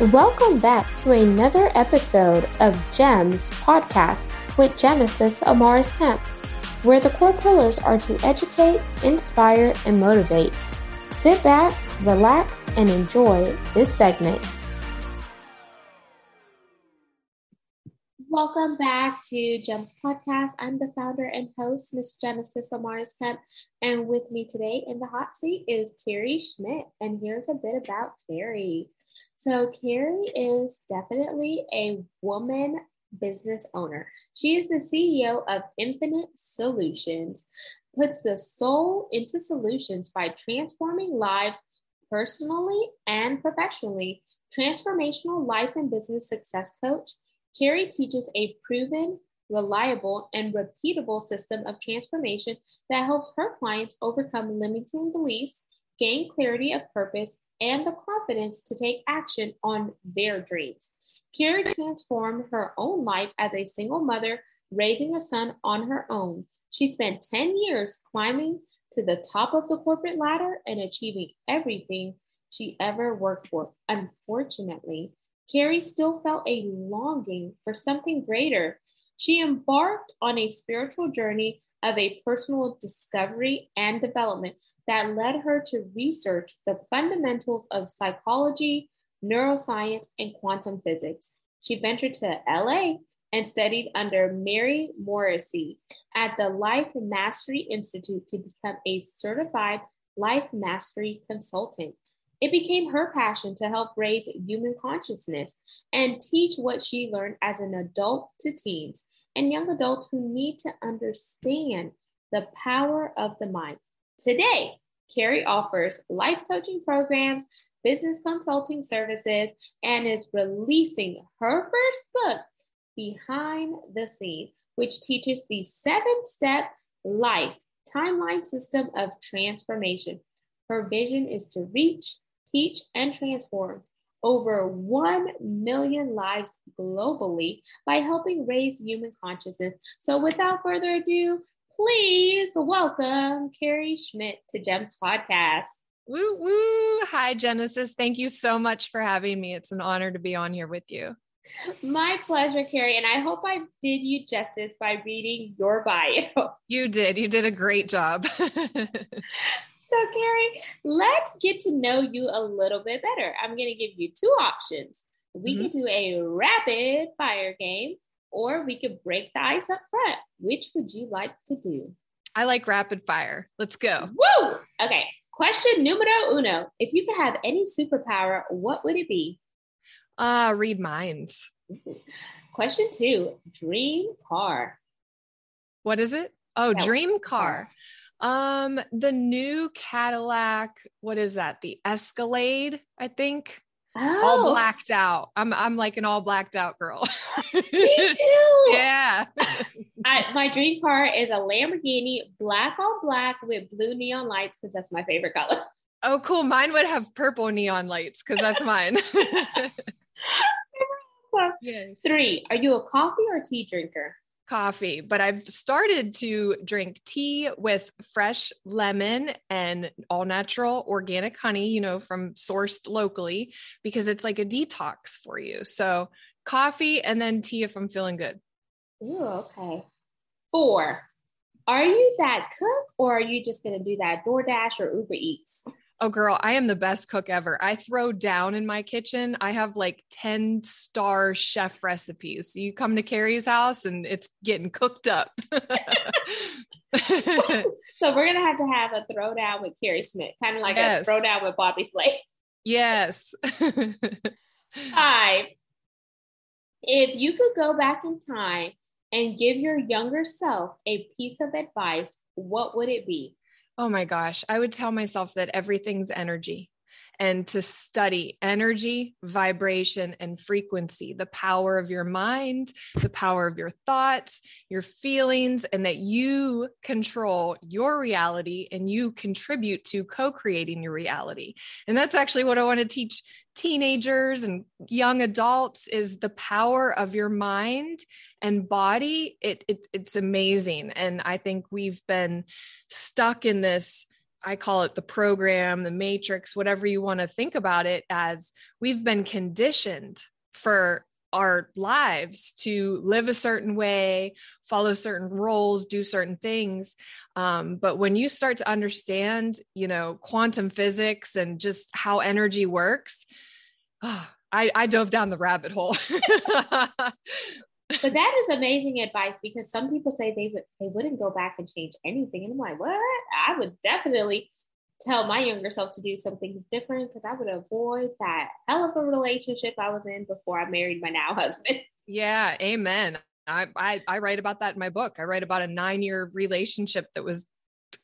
Welcome back to another episode of GEMS podcast with Genesis Amaris Kemp, where the core pillars are to educate, inspire, and motivate. Sit back, relax, and enjoy this segment. Welcome back to GEMS Podcast. I'm the founder and host, Miss Genesis Amaris Kemp, and with me today in the hot seat is Carrie Schmidt. And here's a bit about Carrie. So, Carrie is definitely a woman business owner. She is the CEO of Infinite Solutions, puts the soul into solutions by transforming lives personally and professionally. Transformational life and business success coach, Carrie teaches a proven, reliable, and repeatable system of transformation that helps her clients overcome limiting beliefs, gain clarity of purpose, and the confidence to take action on their dreams. Carrie transformed her own life as a single mother, raising a son on her own. She spent 10 years climbing to the top of the corporate ladder and achieving everything she ever worked for. Unfortunately, Carrie still felt a longing for something greater. She embarked on a spiritual journey of a personal discovery and development that led her to research the fundamentals of psychology, neuroscience, and quantum physics. She ventured to LA and studied under Mary Morrissey at the Life Mastery Institute to become a certified life mastery consultant. It became her passion to help raise human consciousness and teach what she learned as an adult to teens and young adults who need to understand the power of the mind. Today, Carrie offers life coaching programs, business consulting services, and is releasing her first book, Behind the Screen, which teaches the seven step life timeline system of transformation. Her vision is to reach, teach, and transform over 1 million lives globally by helping raise human consciousness. So, without further ado, please welcome Carrie Schmidt to GEMS Podcast. Woo woo. Hi, Genesis. Thank you so much for having me. It's an honor to be on here with you. My pleasure, Carrie. And I hope I did you justice by reading your bio. You did. You did a great job. so, Carrie, let's get to know you a little bit better. I'm going to give you two options. We mm-hmm. can do a rapid fire game or we could break the ice up front. Which would you like to do? I like rapid fire. Let's go. Woo! Okay. Question numero uno. If you could have any superpower, what would it be? Uh, read minds. Question two. Dream car. What is it? Oh, yeah, dream car. Um, the new Cadillac, what is that? The Escalade, I think. Oh. All blacked out. I'm I'm like an all blacked out girl. Me too. yeah. I, my dream car is a Lamborghini, black on black with blue neon lights because that's my favorite color. Oh, cool. Mine would have purple neon lights because that's mine. yes. Three. Are you a coffee or tea drinker? Coffee, but I've started to drink tea with fresh lemon and all natural organic honey, you know, from sourced locally because it's like a detox for you. So, coffee and then tea if I'm feeling good. Ooh, okay. Four. Are you that cook or are you just going to do that DoorDash or Uber Eats? Oh, girl, I am the best cook ever. I throw down in my kitchen. I have like 10 star chef recipes. So you come to Carrie's house and it's getting cooked up. so we're going to have to have a throwdown with Carrie Schmidt, kind of like yes. a throwdown with Bobby Flay. yes. Five. If you could go back in time and give your younger self a piece of advice, what would it be? Oh my gosh, I would tell myself that everything's energy and to study energy, vibration, and frequency, the power of your mind, the power of your thoughts, your feelings, and that you control your reality and you contribute to co creating your reality. And that's actually what I want to teach teenagers and young adults is the power of your mind and body. It, it, it's amazing. And i think we've been stuck in this I call it the program, the matrix, whatever you want to think about it as we've been conditioned for our lives to live a certain way, follow certain roles, do certain things. Um, but when you start to understand, you know, quantum physics and just how energy works, oh, I, I dove down the rabbit hole. but that is amazing advice because some people say they would they wouldn't go back and change anything and i'm like what i would definitely tell my younger self to do something different because i would avoid that hell of a relationship i was in before i married my now husband yeah amen I, I, I write about that in my book. I write about a nine year relationship that was,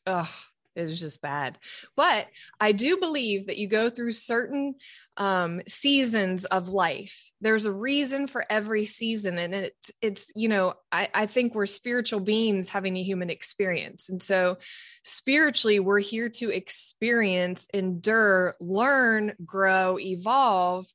ugh, it was just bad. But I do believe that you go through certain um, seasons of life. There's a reason for every season, and it's it's you know I, I think we're spiritual beings having a human experience, and so spiritually we're here to experience, endure, learn, grow, evolve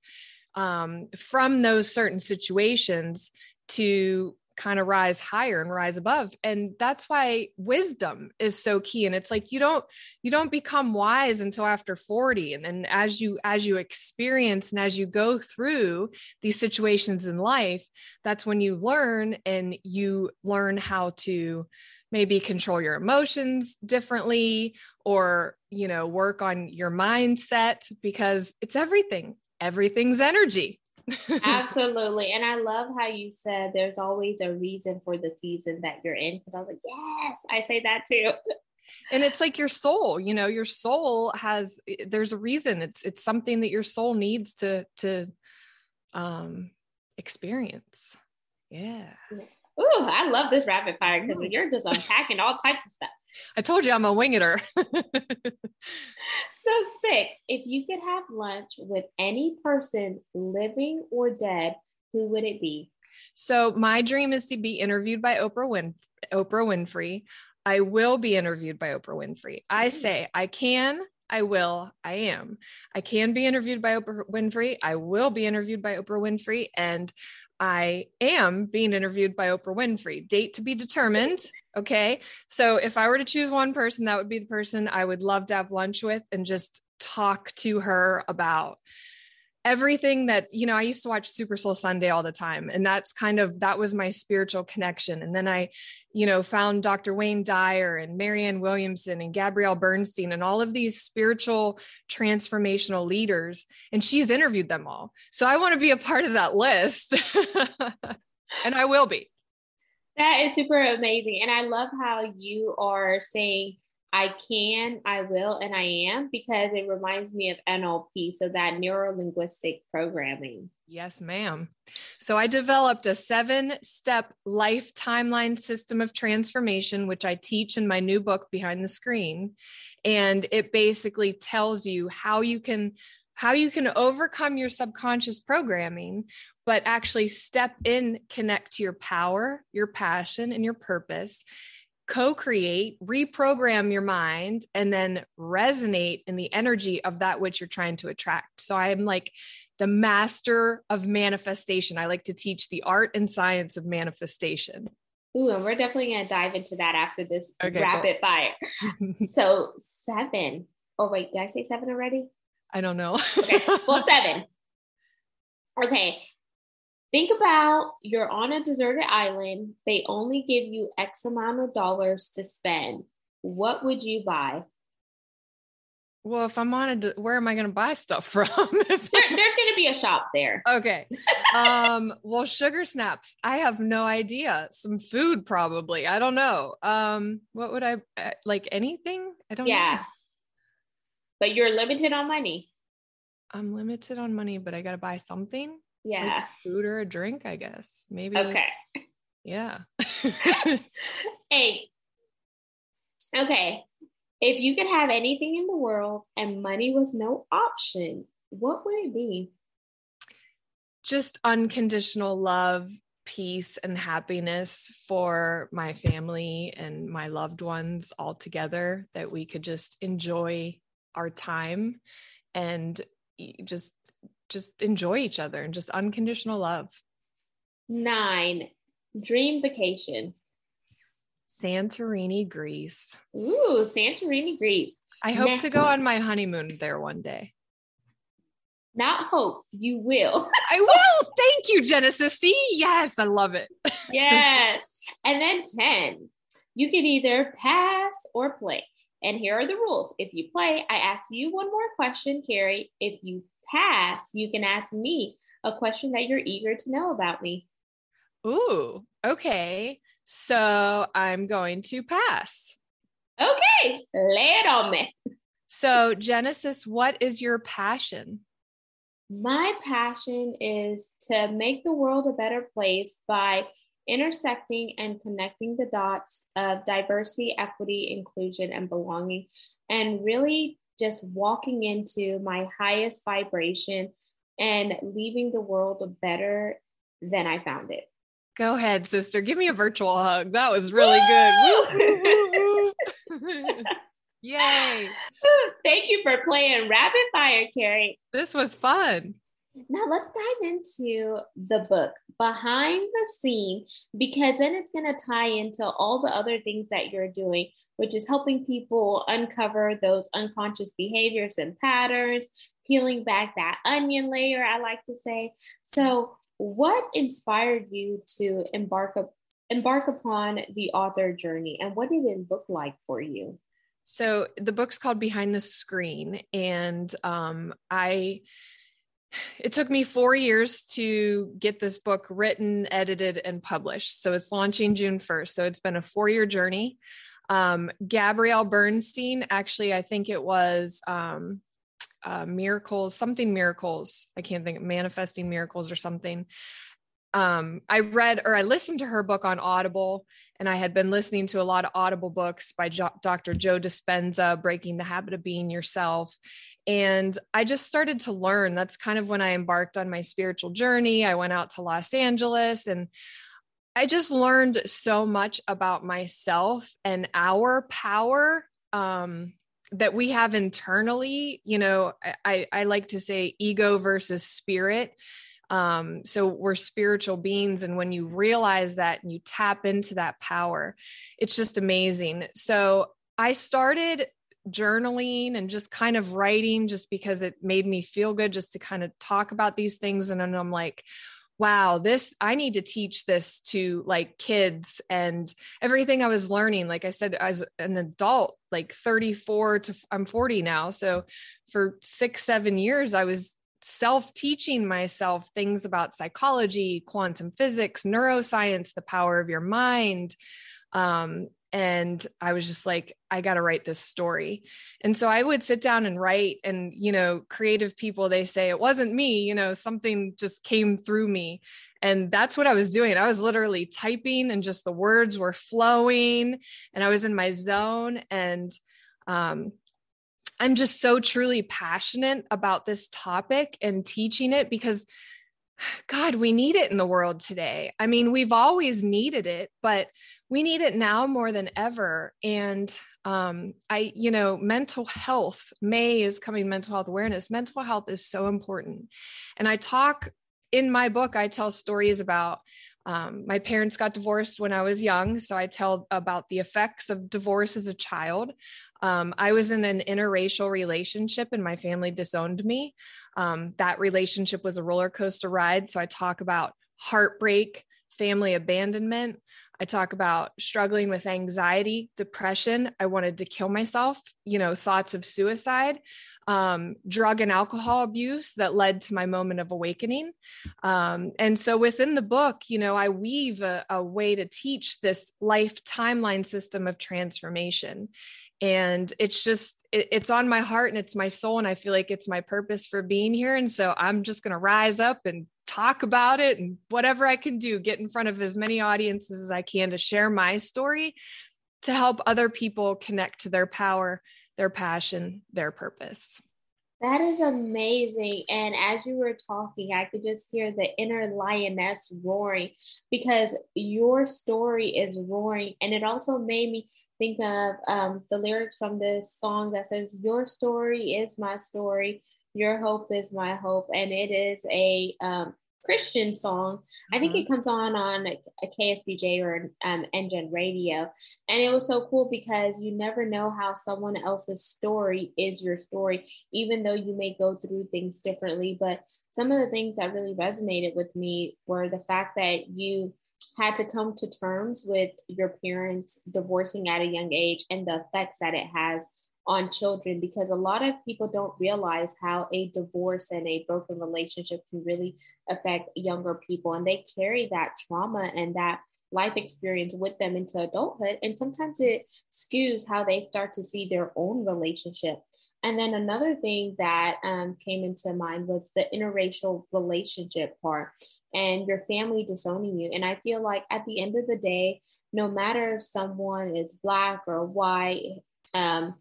um, from those certain situations to kind of rise higher and rise above and that's why wisdom is so key and it's like you don't you don't become wise until after 40 and then as you as you experience and as you go through these situations in life that's when you learn and you learn how to maybe control your emotions differently or you know work on your mindset because it's everything. Everything's energy Absolutely. And I love how you said there's always a reason for the season that you're in. Because I was like, yes, I say that too. and it's like your soul you know your soul has there's a reason it's it's something that your soul needs to to um experience yeah Ooh, I love this rapid fire because you're just unpacking all types of stuff. I told you I'm a wingeter. so six, if you could have lunch with any person living or dead, who would it be? So my dream is to be interviewed by Oprah Win- Oprah Winfrey. I will be interviewed by Oprah Winfrey. I mm-hmm. say I can, I will, I am. I can be interviewed by Oprah Winfrey. I will be interviewed by Oprah Winfrey. And I am being interviewed by Oprah Winfrey. Date to be determined. Okay. So if I were to choose one person, that would be the person I would love to have lunch with and just talk to her about everything that you know i used to watch super soul sunday all the time and that's kind of that was my spiritual connection. And then i you know found dr wayne dyer and marianne williamson and gabrielle bernstein and all of these spiritual transformational leaders and she's interviewed them all. So i want to be a part of that list. And i will be. That is super amazing and i love how you are saying I can, I will, and I am because it reminds me of NLP. So that neuro linguistic programming. Yes, ma'am. So I developed a seven step life timeline system of transformation, which I teach in my new book, Behind the Screen. And it basically tells you how you can how you can overcome your subconscious programming but actually step in connect to your power your passion and your purpose co-create reprogram your mind and then resonate in the energy of that which you're trying to attract. So i'm like the master of manifestation. I like to teach the art and science of manifestation. Ooh, and we're definitely going to dive into that after this okay, rapid cool. fire. So seven. Oh wait did i say seven already? I don't know. Okay well seven. Okay Think about you're on a deserted island. They only give you X amount of dollars to spend. What would you buy? Well, if I'm on a, where am I going to buy stuff from? there, there's going to be a shop there. Okay. Um, well, sugar snaps. I have no idea. Some food, probably. I don't know. Um, what would I uh, like? Anything? I don't. Yeah. Know. But you're limited on money. I'm limited on money, but I got to buy something. Yeah. Like food or a drink, I guess. Maybe. Okay. Yeah. hey. Okay. If you could have anything in the world and money was no option, what would it be? Just unconditional love, peace, and happiness for my family and my loved ones all together, that we could just enjoy our time and just just enjoy each other and just unconditional love. Nine, dream vacation. Santorini, Greece. Ooh, Santorini, Greece. I hope to go on my honeymoon there one day. Not hope, you will. I will. Thank you, Genesis. See, yes, I love it. yes. And then 10, you can either pass or play. And here are the rules. If you play, I ask you one more question, Carrie. If you pass, you can ask me a question that you're eager to know about me. Ooh, okay. So I'm going to pass. Okay, lay it on me. So, Genesis, what is your passion? My passion is to make the world a better place by intersecting and connecting the dots of diversity, equity, inclusion, and belonging, and really just walking into my highest vibration and leaving the world better than I found it. Go ahead, sister. Give me a virtual hug. That was really good. Yay. Thank you for playing rapid fire, Carrie. This was fun. Now let's dive into the book behind the screen because then it's going to tie into all the other things that you're doing, which is helping people uncover those unconscious behaviors and patterns, peeling back that onion layer, I like to say. So, what inspired you to embark embark upon the author journey and what did it look like for you? So, the book's called Behind the Screen and um, I it took me four years to get this book written, edited, and published. So it's launching June 1st. So it's been a four year journey. Um, Gabrielle Bernstein, actually, I think it was um, uh, Miracles, something Miracles. I can't think, Manifesting Miracles or something. Um, I read or I listened to her book on Audible, and I had been listening to a lot of Audible books by jo- Dr. Joe Dispenza, Breaking the Habit of Being Yourself. And I just started to learn. That's kind of when I embarked on my spiritual journey. I went out to Los Angeles and I just learned so much about myself and our power um, that we have internally. You know, I, I like to say ego versus spirit. Um, so we're spiritual beings. And when you realize that and you tap into that power, it's just amazing. So I started journaling and just kind of writing just because it made me feel good just to kind of talk about these things. And then I'm like, wow, this, I need to teach this to like kids and everything I was learning. Like I said, as an adult, like 34 to I'm 40 now. So for six, seven years, I was self teaching myself things about psychology, quantum physics, neuroscience, the power of your mind. Um, and I was just like, I got to write this story. And so I would sit down and write. And, you know, creative people, they say it wasn't me, you know, something just came through me. And that's what I was doing. I was literally typing and just the words were flowing and I was in my zone. And, um, I'm just so truly passionate about this topic and teaching it because God, we need it in the world today. I mean, we've always needed it, but we need it now more than ever. And um, I, you know, mental health, May is coming mental health awareness. Mental health is so important. And I talk in my book, I tell stories about um, my parents got divorced when I was young. So I tell about the effects of divorce as a child. Um, I was in an interracial relationship and my family disowned me. Um, that relationship was a roller coaster ride. So I talk about heartbreak, family abandonment, I talk about struggling with anxiety, depression. I wanted to kill myself, you know, thoughts of suicide, um, drug and alcohol abuse that led to my moment of awakening. Um, and so within the book, you know, I weave a, a way to teach this life timeline system of transformation and it's just it, it's on my heart and it's my soul and i feel like it's my purpose for being here and so i'm just going to rise up and talk about it and whatever i can do get in front of as many audiences as i can to share my story to help other people connect to their power their passion their purpose that is amazing. And as you were talking, I could just hear the inner lioness roaring because your story is roaring. And it also made me think of um, the lyrics from this song that says, Your story is my story, your hope is my hope. And it is a um, Christian song. I think it mm-hmm. comes on on a KSBJ or um, Engine Radio, and it was so cool because you never know how someone else's story is your story, even though you may go through things differently. But some of the things that really resonated with me were the fact that you had to come to terms with your parents divorcing at a young age and the effects that it has on children because a lot of people don't realize how a divorce and a broken relationship can really affect younger people and they carry that trauma and that life experience with them into adulthood and sometimes it skews how they start to see their own relationship. And then another thing that um, came into mind was the interracial relationship part and your family disowning you and i feel like at the end of the day no matter if someone is black or white um,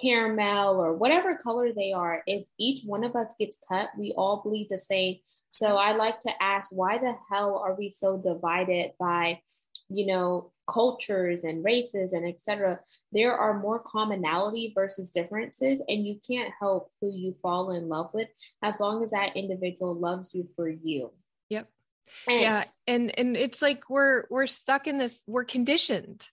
caramel or whatever color they are, if each one of us gets cut, we all bleed the same. So I like to ask, why the hell are we so divided by, you know, cultures and races and etc. There are more commonality versus differences, and you can't help who you fall in love with as long as that individual loves you for you. Yep. And, yeah, and and it's like we're we're stuck in this. We're conditioned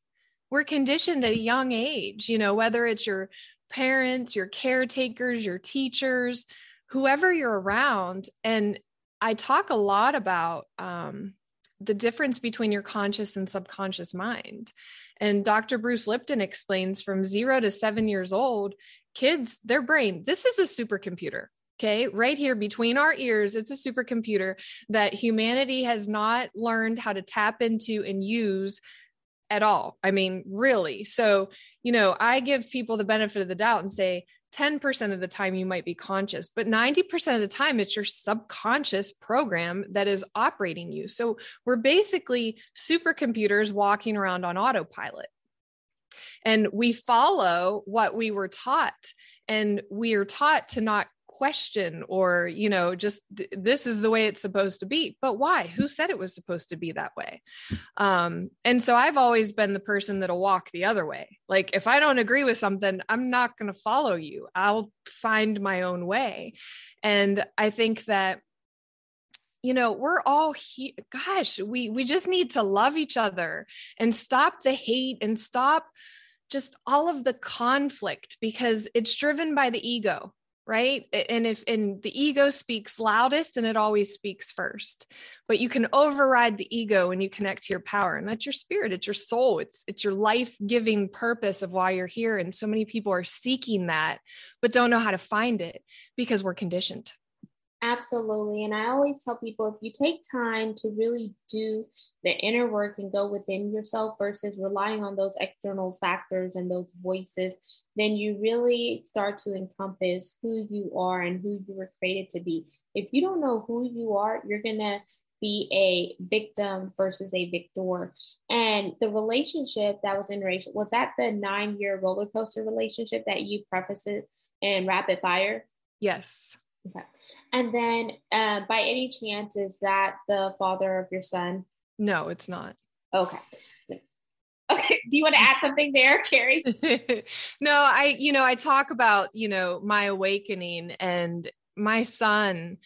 we're conditioned at a young age, you know, whether it's your parents, your caretakers, your teachers, whoever you're around. And I talk a lot about um, the difference between your conscious and subconscious mind. And Dr. Bruce Lipton explains from zero to seven years old, kids, their brain, this is a supercomputer. Okay, right here between our ears, it's a supercomputer that humanity has not learned how to tap into and use at all. I mean, really. So you know, I give people the benefit of the doubt and say 10% of the time you might be conscious, but 90% of the time it's your subconscious program that is operating you. So we're basically supercomputers walking around on autopilot. And we follow what we were taught. And we are taught to not question or you know just this is the way it's supposed to be but why? Who said it was supposed to be that way? Um and so i've always been the person that'll walk the other way. Like if i don't agree with something i'm not going to follow you. I'll find my own way. And i think that you know we're all here gosh we we just need to love each other and stop the hate and stop just all of the conflict because it's driven by the ego right? And if and the ego speaks loudest and it always speaks first but you can override the ego when you connect to your power and that's your spirit it's your soul it's it's your life-giving purpose of why you're here and so many people are seeking that but don't know how to find it because we're conditioned Absolutely. And I always tell people if you take time to really do the inner work and go within yourself versus relying on those external factors and those voices, then you really start to encompass who you are and who you were created to be. If you don't know who you are, you're going to be a victim versus a victor. And the relationship that was interracial, was that the nine year roller coaster relationship that you prefaced in Rapid Fire? Yes. Okay. And then, uh, by any chance, is that the father of your son? No, it's not. Okay. Okay. Do you want to add something there, Carrie? no, I, you know, I talk about, you know, my awakening and my son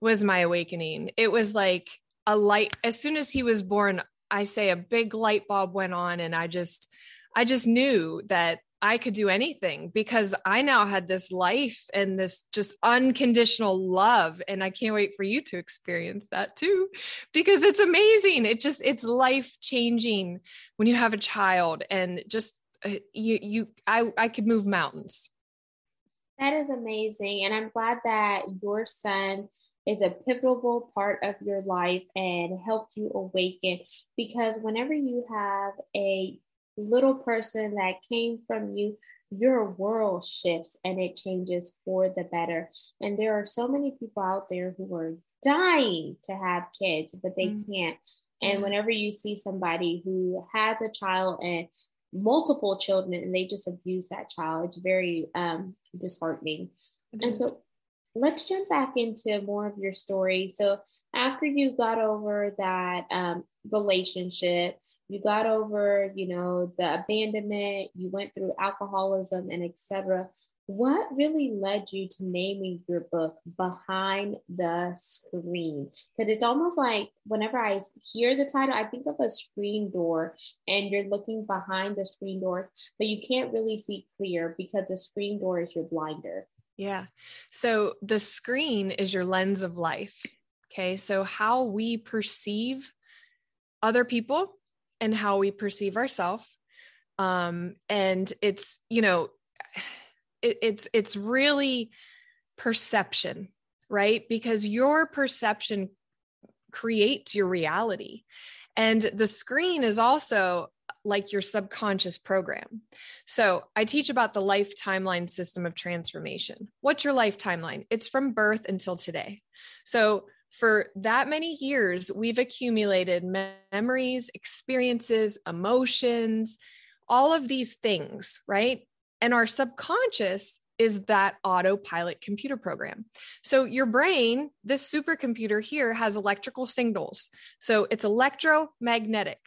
was my awakening. It was like a light, as soon as he was born, I say a big light bulb went on and I just, I just knew that I could do anything because I now had this life and this just unconditional love. And I can't wait for you to experience that too, because it's amazing. It just, it's life changing when you have a child and just uh, you, you, I, I could move mountains. That is amazing. And I'm glad that your son is a pivotal part of your life and helped you awaken because whenever you have a little person that came from you, your world shifts and it changes for the better. And there are so many people out there who are dying to have kids, but they mm-hmm. can't. And whenever you see somebody who has a child and multiple children and they just abuse that child, it's very um, disheartening. It and is. so let's jump back into more of your story. So after you got over that um, relationship, you got over you know the abandonment you went through alcoholism and etc what really led you to naming your book Behind the Screen? Because it's almost like whenever I hear the title, I think of a screen door and you're looking behind the screen doors, but you can't really see clear because the screen door is your blinder. Yeah. So the screen is your lens of life. Okay. So how we perceive other people and how we perceive ourselves. Um, and it's, you know, it, it's it's really perception right because your perception creates your reality and the screen is also like your subconscious program. So, I teach about the life timeline system of transformation. What's your life timeline? It's from birth until today. So, for that many years, we've accumulated memories, experiences, emotions, all of these things, right? And our subconscious is that autopilot computer program. So your brain, this supercomputer here has electrical signals. So it's electromagnetic.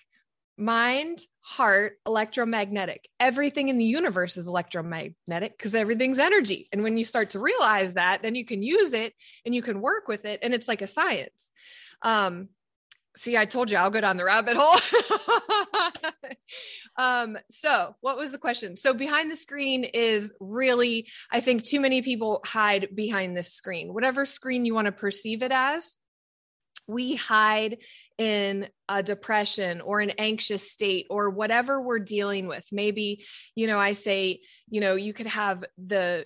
Mind, heart, electromagnetic. Everything in the universe is electromagnetic because everything's energy. And when you start to realize that, then you can use it and you can work with it. And it's like a science. Um, see, I told you I'll go down the rabbit hole. um, so what was the question? So behind the screen is really, I think too many people hide behind this screen, whatever screen you want to perceive it as. We hide in a depression or an anxious state or whatever we're dealing with. Maybe, you know, I say, you know, you could have the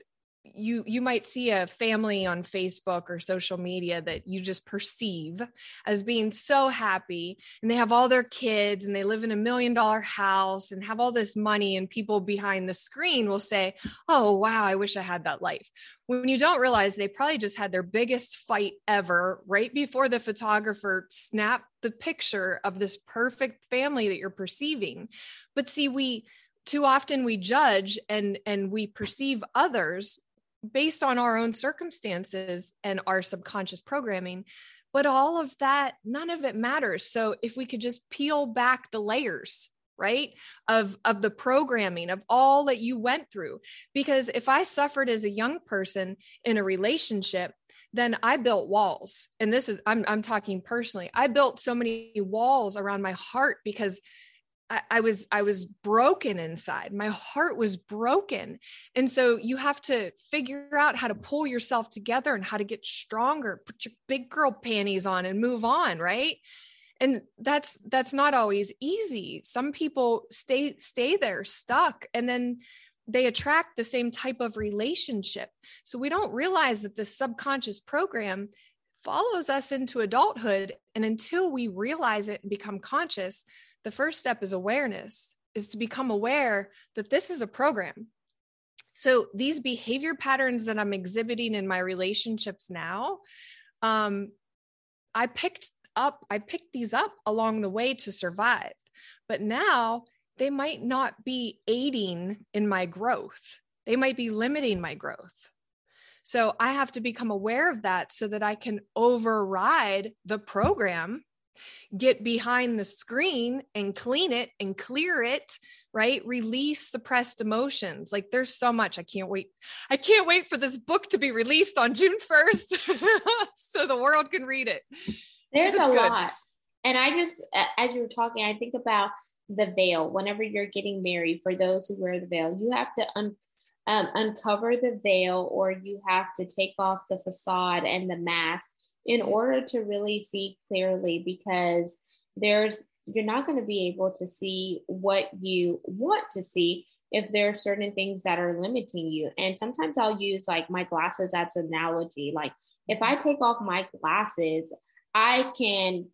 you you might see a family on Facebook or social media that you just perceive as being so happy and they have all their kids and they live in a million dollar house and have all this money and people behind the screen will say, "Oh wow, I wish I had that life." When you don't realize they probably just had their biggest fight ever right before the photographer snapped the picture of this perfect family that you're perceiving. But see we too often we judge and and we perceive others based on our own circumstances and our subconscious programming but all of that none of it matters. So if we could just peel back the layers right of of the programming of all that you went through because if i suffered as a young person in a relationship then i built walls. And this is i'm i'm talking personally i built so many walls around my heart because I, I was I was broken inside. My heart was broken. And so you have to figure out how to pull yourself together and how to get stronger, put your big girl panties on and move on, right? And that's that's not always easy. Some people stay stay there stuck and then they attract the same type of relationship. So we don't realize that this subconscious program follows us into adulthood and until we realize it and become conscious the first step is awareness is to become aware that this is a program. So these behavior patterns that i'm exhibiting in my relationships now um, i picked up i picked these up along the way to survive. But now they might not be aiding in my growth. They might be limiting my growth. So i have to become aware of that so that i can override the program get behind the screen and clean it and clear it right? Release suppressed emotions. Like there's so much. I can't wait. I can't wait for this book to be released on june 1st so the world can read it. There's a good. lot. And i just as you were talking i think about the veil. Whenever you're getting married for those who wear the veil you have to un- um, uncover the veil or you have to take off the facade and the mask in mm-hmm. order to really see clearly because there's you're not going to be able to see what you want to see if there are certain things that are limiting you. And sometimes i'll use like my glasses as analogy. Like if i mm-hmm. take off my glasses i can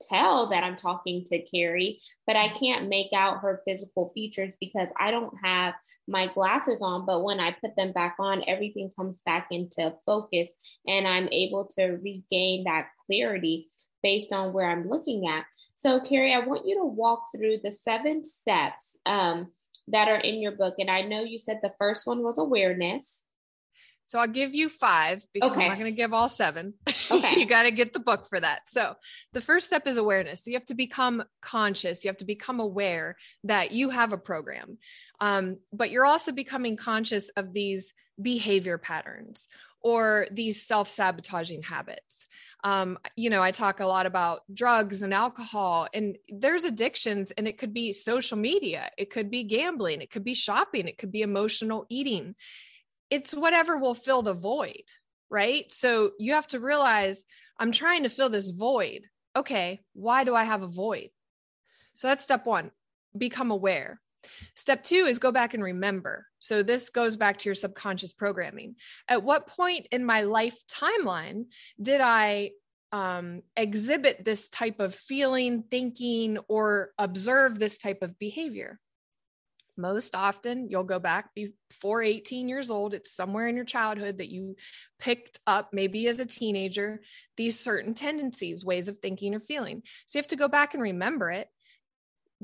tell that I'm talking to Carrie, but I can't make out her physical features because I don't have my glasses on. But when I put them back on, everything comes back into focus and I'm able to regain that clarity based on where I'm looking at. So, Carrie, I want you to walk through the seven steps um, that are in your book. And I know you said the first one was awareness. So I'll give you five because okay. I'm not going to give all seven. Okay. you got to get the book for that. So the first step is awareness. So you have to become conscious. You have to become aware that you have a program. Um, but you're also becoming conscious of these behavior patterns or these self sabotaging habits. Um, you know, I talk a lot about drugs and alcohol, and there's addictions, and it could be social media, it could be gambling, it could be shopping, it could be emotional eating. It's whatever will fill the void, right? So you have to realize I'm trying to fill this void. Okay, why do I have a void? So that's step one become aware. Step two is go back and remember. So this goes back to your subconscious programming. At what point in my life timeline did I um, exhibit this type of feeling, thinking, or observe this type of behavior? Most often, you'll go back before 18 years old. It's somewhere in your childhood that you picked up, maybe as a teenager, these certain tendencies, ways of thinking or feeling. So you have to go back and remember it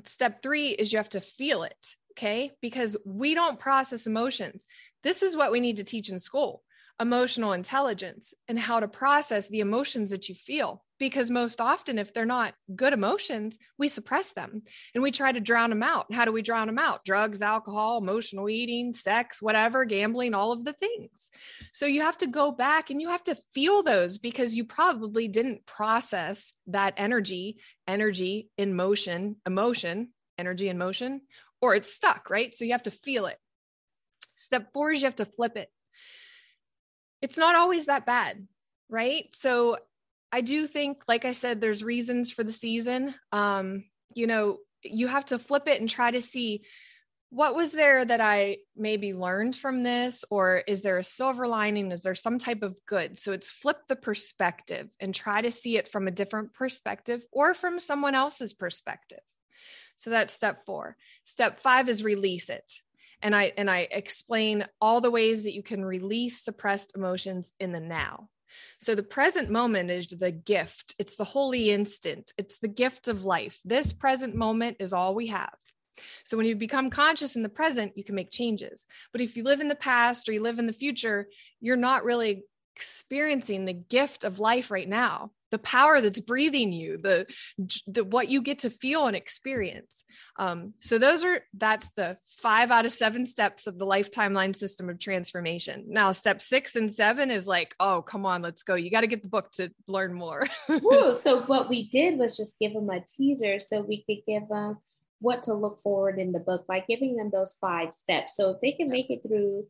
step three is you have to feel it. Okay. Because we don't process emotions. This is what we need to teach in school emotional intelligence and how to process the emotions that you feel. Because most often, if they're not good emotions, we suppress them and we try to drown them out. How do we drown them out? Drugs, alcohol, emotional eating, sex, whatever, gambling, all of the things. So you have to go back and you have to feel those because you probably didn't process that energy, energy in motion, emotion, energy in motion, or it's stuck, right? So you have to feel it. Step four is you have to flip it it's not always that bad, right? So I do think, like I said, there's reasons for the season. Um, you know, you have to flip it and try to see what was there that I maybe learned from this, or is there a silver lining? Is there some type of good? So it's flip the perspective and try to see it from a different perspective or from someone else's perspective. So that's step four. Step five is release it and i and i explain all the ways that you can release suppressed emotions in the now so the present moment is the gift. It's the holy instant. It's the gift of life. This present moment is all we have. So when you become conscious in the present you can make changes. But if you live in the past or you live in the future you're not really experiencing the gift of life right now the power that's breathing you the, the what you get to feel and experience. Um, so those are that's the five out of seven steps of the life timeline system of transformation. Now step six and seven is like oh come on let's go. You got to get the book to learn more. Ooh, so what we did was just give them a teaser so we could give them what to look forward in the book by giving them those five steps. So if they can make it through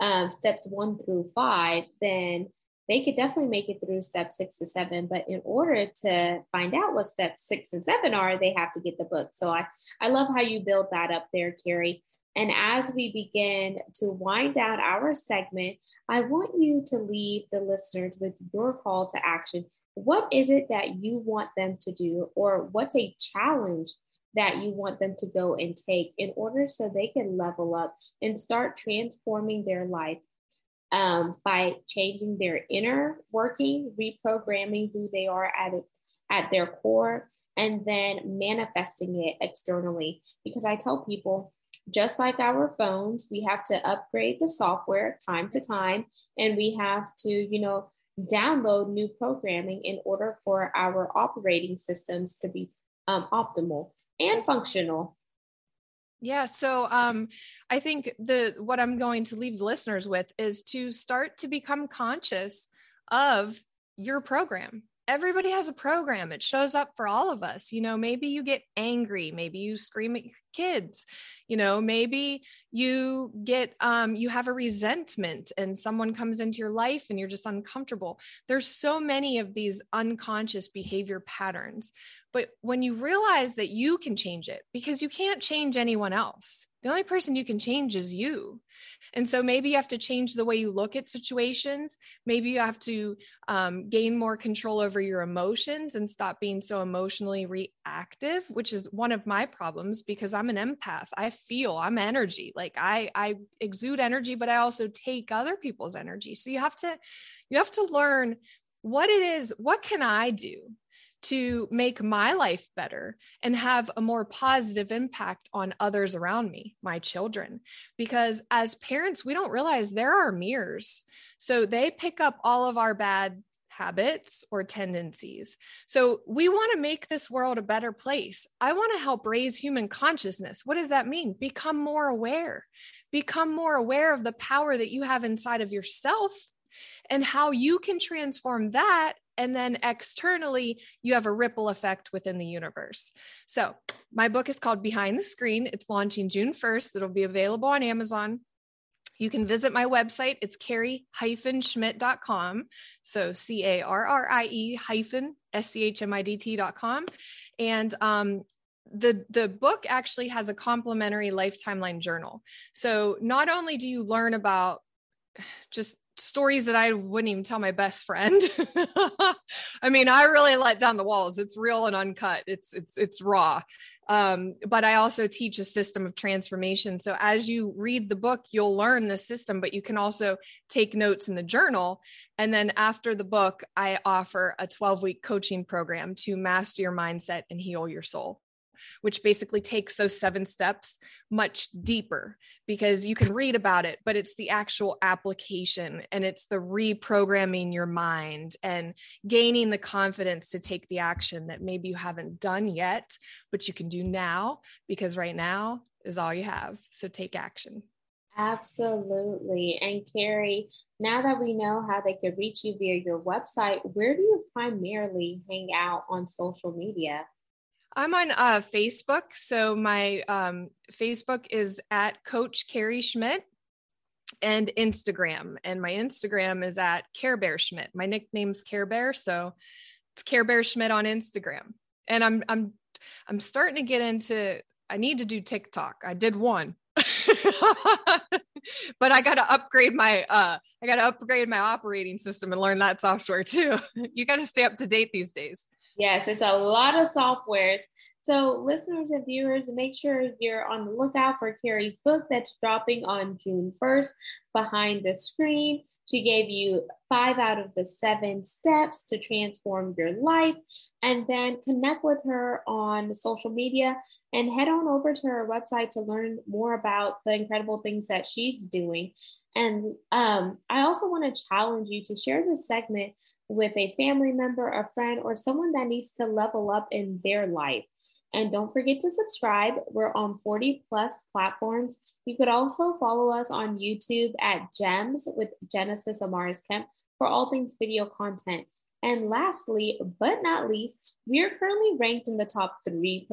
um, steps one through five then they could definitely make it through step six to seven. But in order to find out what steps six and seven are, they have to get the book. So I, I love how you build that up there, Carrie. And as we begin to wind down our segment, I want you to leave the listeners with your call to action. What is it that you want them to do, or what's a challenge that you want them to go and take in order so they can level up and start transforming their life um, by changing their inner working, reprogramming who they are at, at their core, and then manifesting it externally. Because I tell people, just like our phones, we have to upgrade the software time to time, and we have to, you know, download new programming in order for our operating systems to be um, optimal and functional. Yeah. So um, I think the what I'm going to leave the listeners with is to start to become conscious of your program. Everybody has a program. It shows up for all of us. You know, maybe you get angry, maybe you scream at kids, you know, maybe you get um you have a resentment and someone comes into your life and you're just uncomfortable. There's so many of these unconscious behavior patterns but when you realize that you can change it, because you can't change anyone else, the only person you can change is you. And so maybe you have to change the way you look at situations. Maybe you have to um, gain more control over your emotions and stop being so emotionally reactive, which is one of my problems because I'm an empath. I feel I'm energy. Like I, I exude energy, but I also take other people's energy. So you have to, you have to learn what it is. What can I do to make my life better and have a more positive impact on others around me, my children. Because as parents, we don't realize there are mirrors. So they pick up all of our bad habits or tendencies. So we want to make this world a better place. I want to help raise human consciousness. What does that mean? Become more aware become more aware of the power that you have inside of yourself and how you can transform that and then externally you have a ripple effect within the universe. So my book is called behind the screen. It's launching june 1st it'll be available on amazon. You can visit my website. It's carrie-schmidt.com so c-a-r-r-i-e hyphen s-c-h-m-i-d-t.com and um, the the book actually has a complimentary lifetime line journal. So not only do you learn about just stories that I wouldn't even tell my best friend. I mean, I really let down the walls. It's real and uncut. It's it's it's raw. Um, but I also teach a system of transformation. So as you read the book, you'll learn the system, but you can also take notes in the journal. And then after the book, I offer a 12 week coaching program to master your mindset and heal your soul which basically takes those seven steps much deeper because you can read about it, but it's the actual application and it's the reprogramming your mind and gaining the confidence to take the action that maybe you haven't done yet, but you can do now because right now is all you have. So take action. Absolutely. And Carrie, now that we know how they could reach you via your website, where do you primarily hang out on social media? I'm on uh, Facebook. So my um, Facebook is at Coach Carrie Schmidt and Instagram. And my Instagram is at Care Bear Schmidt. My nickname's Care Bear. So it's Care Bear Schmidt on Instagram. And I'm I'm I'm starting to get into I need to do TikTok. I did one. but I got to upgrade my uh I got to upgrade my operating system and learn that software too. you got to stay up to date these days. Yes, it's a lot of softwares. So, listeners and viewers, make sure you're on the lookout for Carrie's book that's dropping on June 1st, Behind the Screen. She gave you five out of the seven steps to transform your life. And then connect with her on social media and head on over to her website to learn more about the incredible things that she's doing. And um, I also want to challenge you to share this segment with a family member, a friend, or someone that needs to level up in their life. And don't forget to subscribe. We're on 40 plus platforms. You could also follow us on YouTube at GEMS with Genesis Amaris Kemp for all things video content. And lastly, but not least, we are currently ranked in the top 3%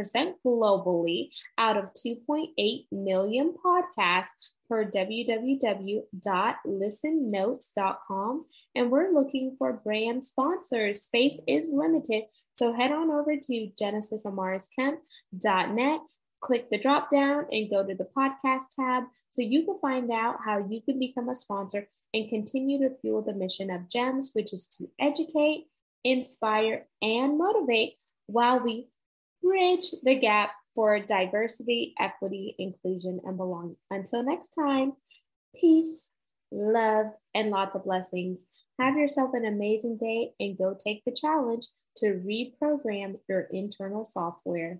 globally out of 2.8 million podcasts per www.listennotes.com. And we're looking for brand sponsors. Space is limited, so head on over to genesisamarisKemp.net, click the drop down, and go to the podcast tab so you can find out how you can become a sponsor and continue to fuel the mission of GEMS, which is to educate, inspire, and motivate while we bridge the gap for diversity, equity, inclusion, and belonging. Until next time, peace, love, and lots of blessings. Have yourself an amazing day and go take the challenge to reprogram your internal software.